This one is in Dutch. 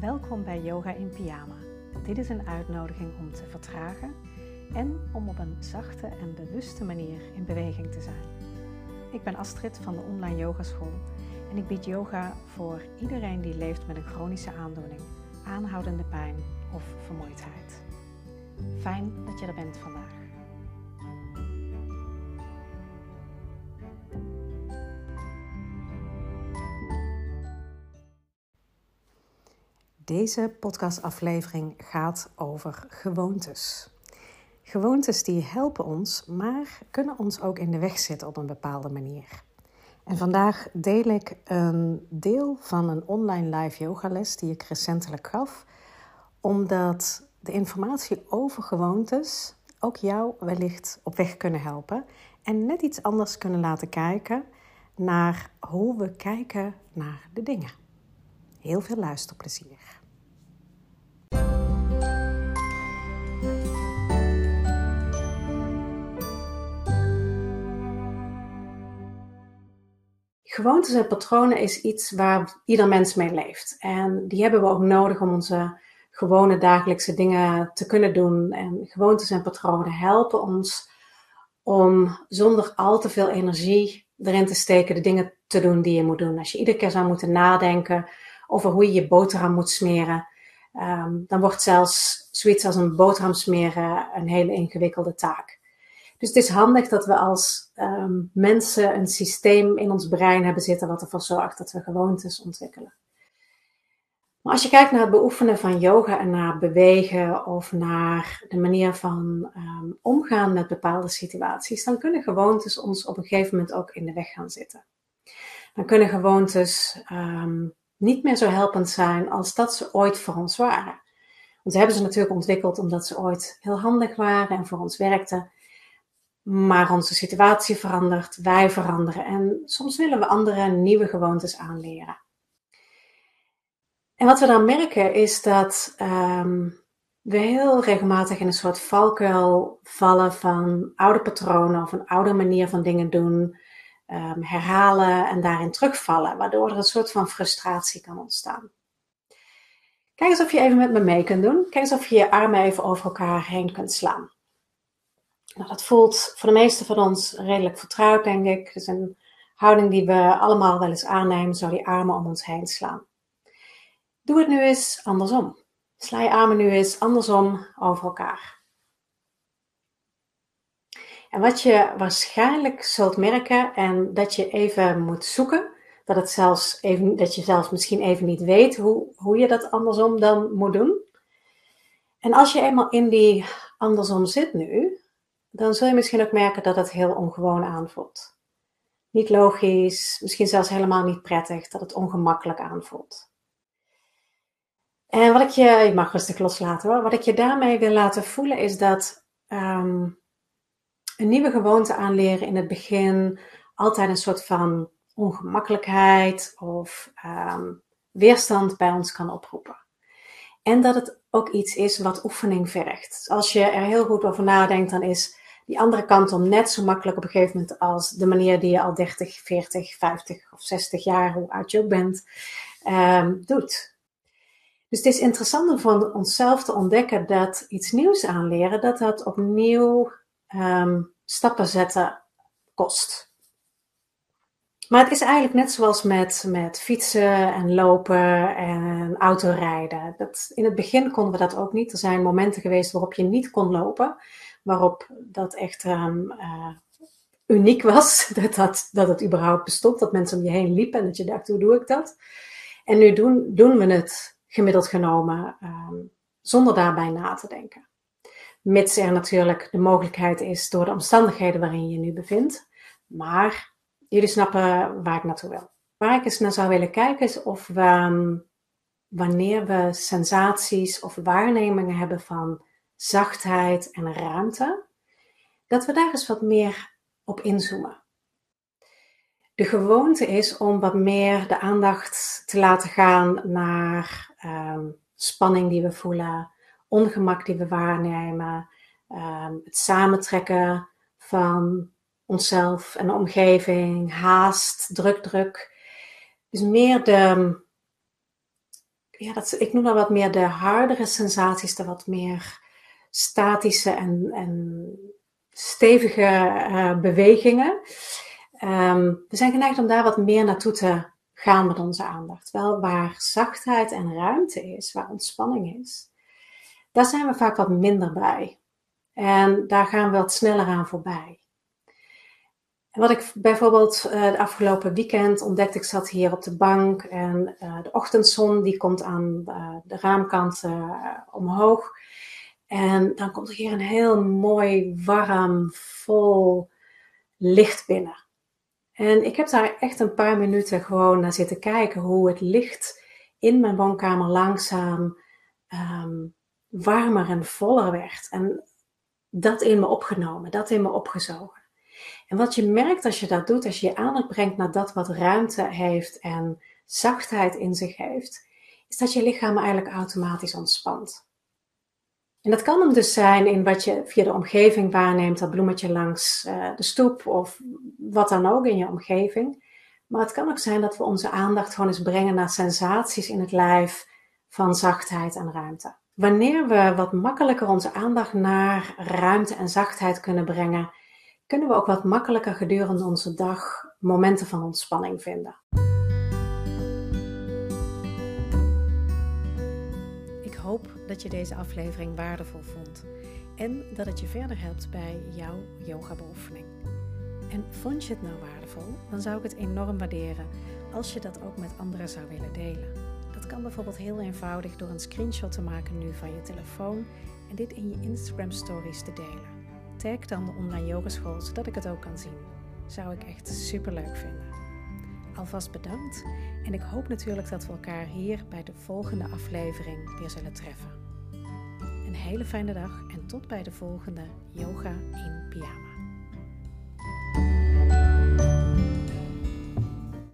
Welkom bij Yoga in Pyjama. Dit is een uitnodiging om te vertragen en om op een zachte en bewuste manier in beweging te zijn. Ik ben Astrid van de Online Yogaschool en ik bied yoga voor iedereen die leeft met een chronische aandoening, aanhoudende pijn of vermoeidheid. Fijn dat je er bent vandaag. Deze podcastaflevering gaat over gewoontes. Gewoontes die helpen ons, maar kunnen ons ook in de weg zitten op een bepaalde manier. En vandaag deel ik een deel van een online live yogales die ik recentelijk gaf, omdat de informatie over gewoontes ook jou wellicht op weg kunnen helpen en net iets anders kunnen laten kijken naar hoe we kijken naar de dingen. Heel veel luisterplezier. Gewoontes en patronen is iets waar ieder mens mee leeft. En die hebben we ook nodig om onze gewone dagelijkse dingen te kunnen doen. En gewoontes en patronen helpen ons om zonder al te veel energie erin te steken de dingen te doen die je moet doen. Als je iedere keer zou moeten nadenken over hoe je je boterham moet smeren, ehm, dan wordt zelfs zoiets als een boterham smeren een hele ingewikkelde taak. Dus het is handig dat we als ehm, mensen een systeem in ons brein hebben zitten wat ervoor zorgt dat we gewoontes ontwikkelen. Maar als je kijkt naar het beoefenen van yoga en naar bewegen of naar de manier van ehm, omgaan met bepaalde situaties, dan kunnen gewoontes ons op een gegeven moment ook in de weg gaan zitten. Dan kunnen gewoontes um, niet meer zo helpend zijn als dat ze ooit voor ons waren. Want ze hebben ze natuurlijk ontwikkeld omdat ze ooit heel handig waren en voor ons werkten. Maar onze situatie verandert, wij veranderen en soms willen we andere nieuwe gewoontes aanleren. En wat we dan merken is dat um, we heel regelmatig in een soort valkuil vallen van oude patronen of een oude manier van dingen doen, um, herhalen en daarin terugvallen, waardoor er een soort van frustratie kan ontstaan. Kijk eens of je even met me mee kunt doen. Kijk eens of je je armen even over elkaar heen kunt slaan. Nou, dat voelt voor de meeste van ons redelijk vertrouwd, denk ik. Is een houding die we allemaal wel eens aannemen, zo die armen om ons heen slaan. Doe het nu eens andersom. Sla je armen nu eens andersom over elkaar. En wat je waarschijnlijk zult merken en dat je even moet zoeken, dat, het zelfs even, dat je zelfs misschien even niet weet hoe, hoe je dat andersom dan moet doen. En als je eenmaal in die andersom zit nu, dan zul je misschien ook merken dat het heel ongewoon aanvoelt. Niet logisch, misschien zelfs helemaal niet prettig, dat het ongemakkelijk aanvoelt. En wat ik je, je mag rustig loslaten hoor, wat ik je daarmee wil laten voelen is dat um, een nieuwe gewoonte aanleren in het begin altijd een soort van ongemakkelijkheid of um, weerstand bij ons kan oproepen. En dat het ook iets is wat oefening vergt. Als je er heel goed over nadenkt, dan is die andere kant om net zo makkelijk op een gegeven moment als de manier die je al 30, 40, 50 of 60 jaar, hoe oud je ook bent, um, doet. Dus het is interessant om van onszelf te ontdekken dat iets nieuws aanleren, dat dat opnieuw um, stappen zetten kost. Maar het is eigenlijk net zoals met, met fietsen en lopen en autorijden. Dat, in het begin konden we dat ook niet. Er zijn momenten geweest waarop je niet kon lopen waarop dat echt um, uh, uniek was. Dat, dat, dat het überhaupt bestond, dat mensen om je heen liepen en dat je dacht, hoe doe ik dat? En nu doen, doen we het gemiddeld genomen um, zonder daarbij na te denken. Mits er natuurlijk de mogelijkheid is door de omstandigheden waarin je je nu bevindt. Maar jullie snappen waar ik naartoe wil. Waar ik eens naar zou willen kijken is of we, um, wanneer we sensaties of waarnemingen hebben van zachtheid en ruimte, dat we daar eens wat meer op inzoomen. De gewoonte is om wat meer de aandacht te laten gaan naar um, spanning die we voelen, ongemak die we waarnemen, um, het samentrekken van onszelf en de omgeving, haast, druk, druk. Dus meer de ja, dat, ik noem dat wat meer de hardere sensaties, de wat meer statische en, en stevige uh, bewegingen. Um, we zijn geneigd om daar wat meer naartoe te gaan met onze aandacht. Wel waar zachtheid en ruimte is, waar ontspanning is, daar zijn we vaak wat minder bij. En daar gaan we wat sneller aan voorbij. Wat ik bijvoorbeeld uh, de afgelopen weekend ontdekte, ik zat hier op de bank en uh, de ochtendzon die komt aan de raamkant omhoog. En dan komt er hier een heel mooi, warm, vol licht binnen. En ik heb daar echt een paar minuten gewoon naar zitten kijken hoe het licht in mijn woonkamer langzaam um, warmer en voller werd. En dat in me opgenomen, dat in me opgezogen. En wat je merkt als je dat doet, als je je aandacht brengt naar dat wat ruimte heeft en zachtheid in zich heeft, is dat je lichaam eigenlijk automatisch ontspant. En dat kan hem dus zijn in wat je via de omgeving waarneemt, dat bloemetje langs uh, de stoep of wat dan ook in je omgeving. Maar het kan ook zijn dat we onze aandacht gewoon eens brengen naar sensaties in het lijf van zachtheid en ruimte. Wanneer we wat makkelijker onze aandacht naar ruimte en zachtheid kunnen brengen, kunnen we ook wat makkelijker gedurende onze dag momenten van ontspanning vinden. Hoop dat je deze aflevering waardevol vond en dat het je verder helpt bij jouw yoga-beoefening. En vond je het nou waardevol, dan zou ik het enorm waarderen als je dat ook met anderen zou willen delen. Dat kan bijvoorbeeld heel eenvoudig door een screenshot te maken nu van je telefoon en dit in je Instagram stories te delen. Tag dan de online yogeschool zodat ik het ook kan zien. Zou ik echt super leuk vinden. Alvast bedankt en ik hoop natuurlijk dat we elkaar hier bij de volgende aflevering weer zullen treffen. Een hele fijne dag en tot bij de volgende Yoga in Pyjama.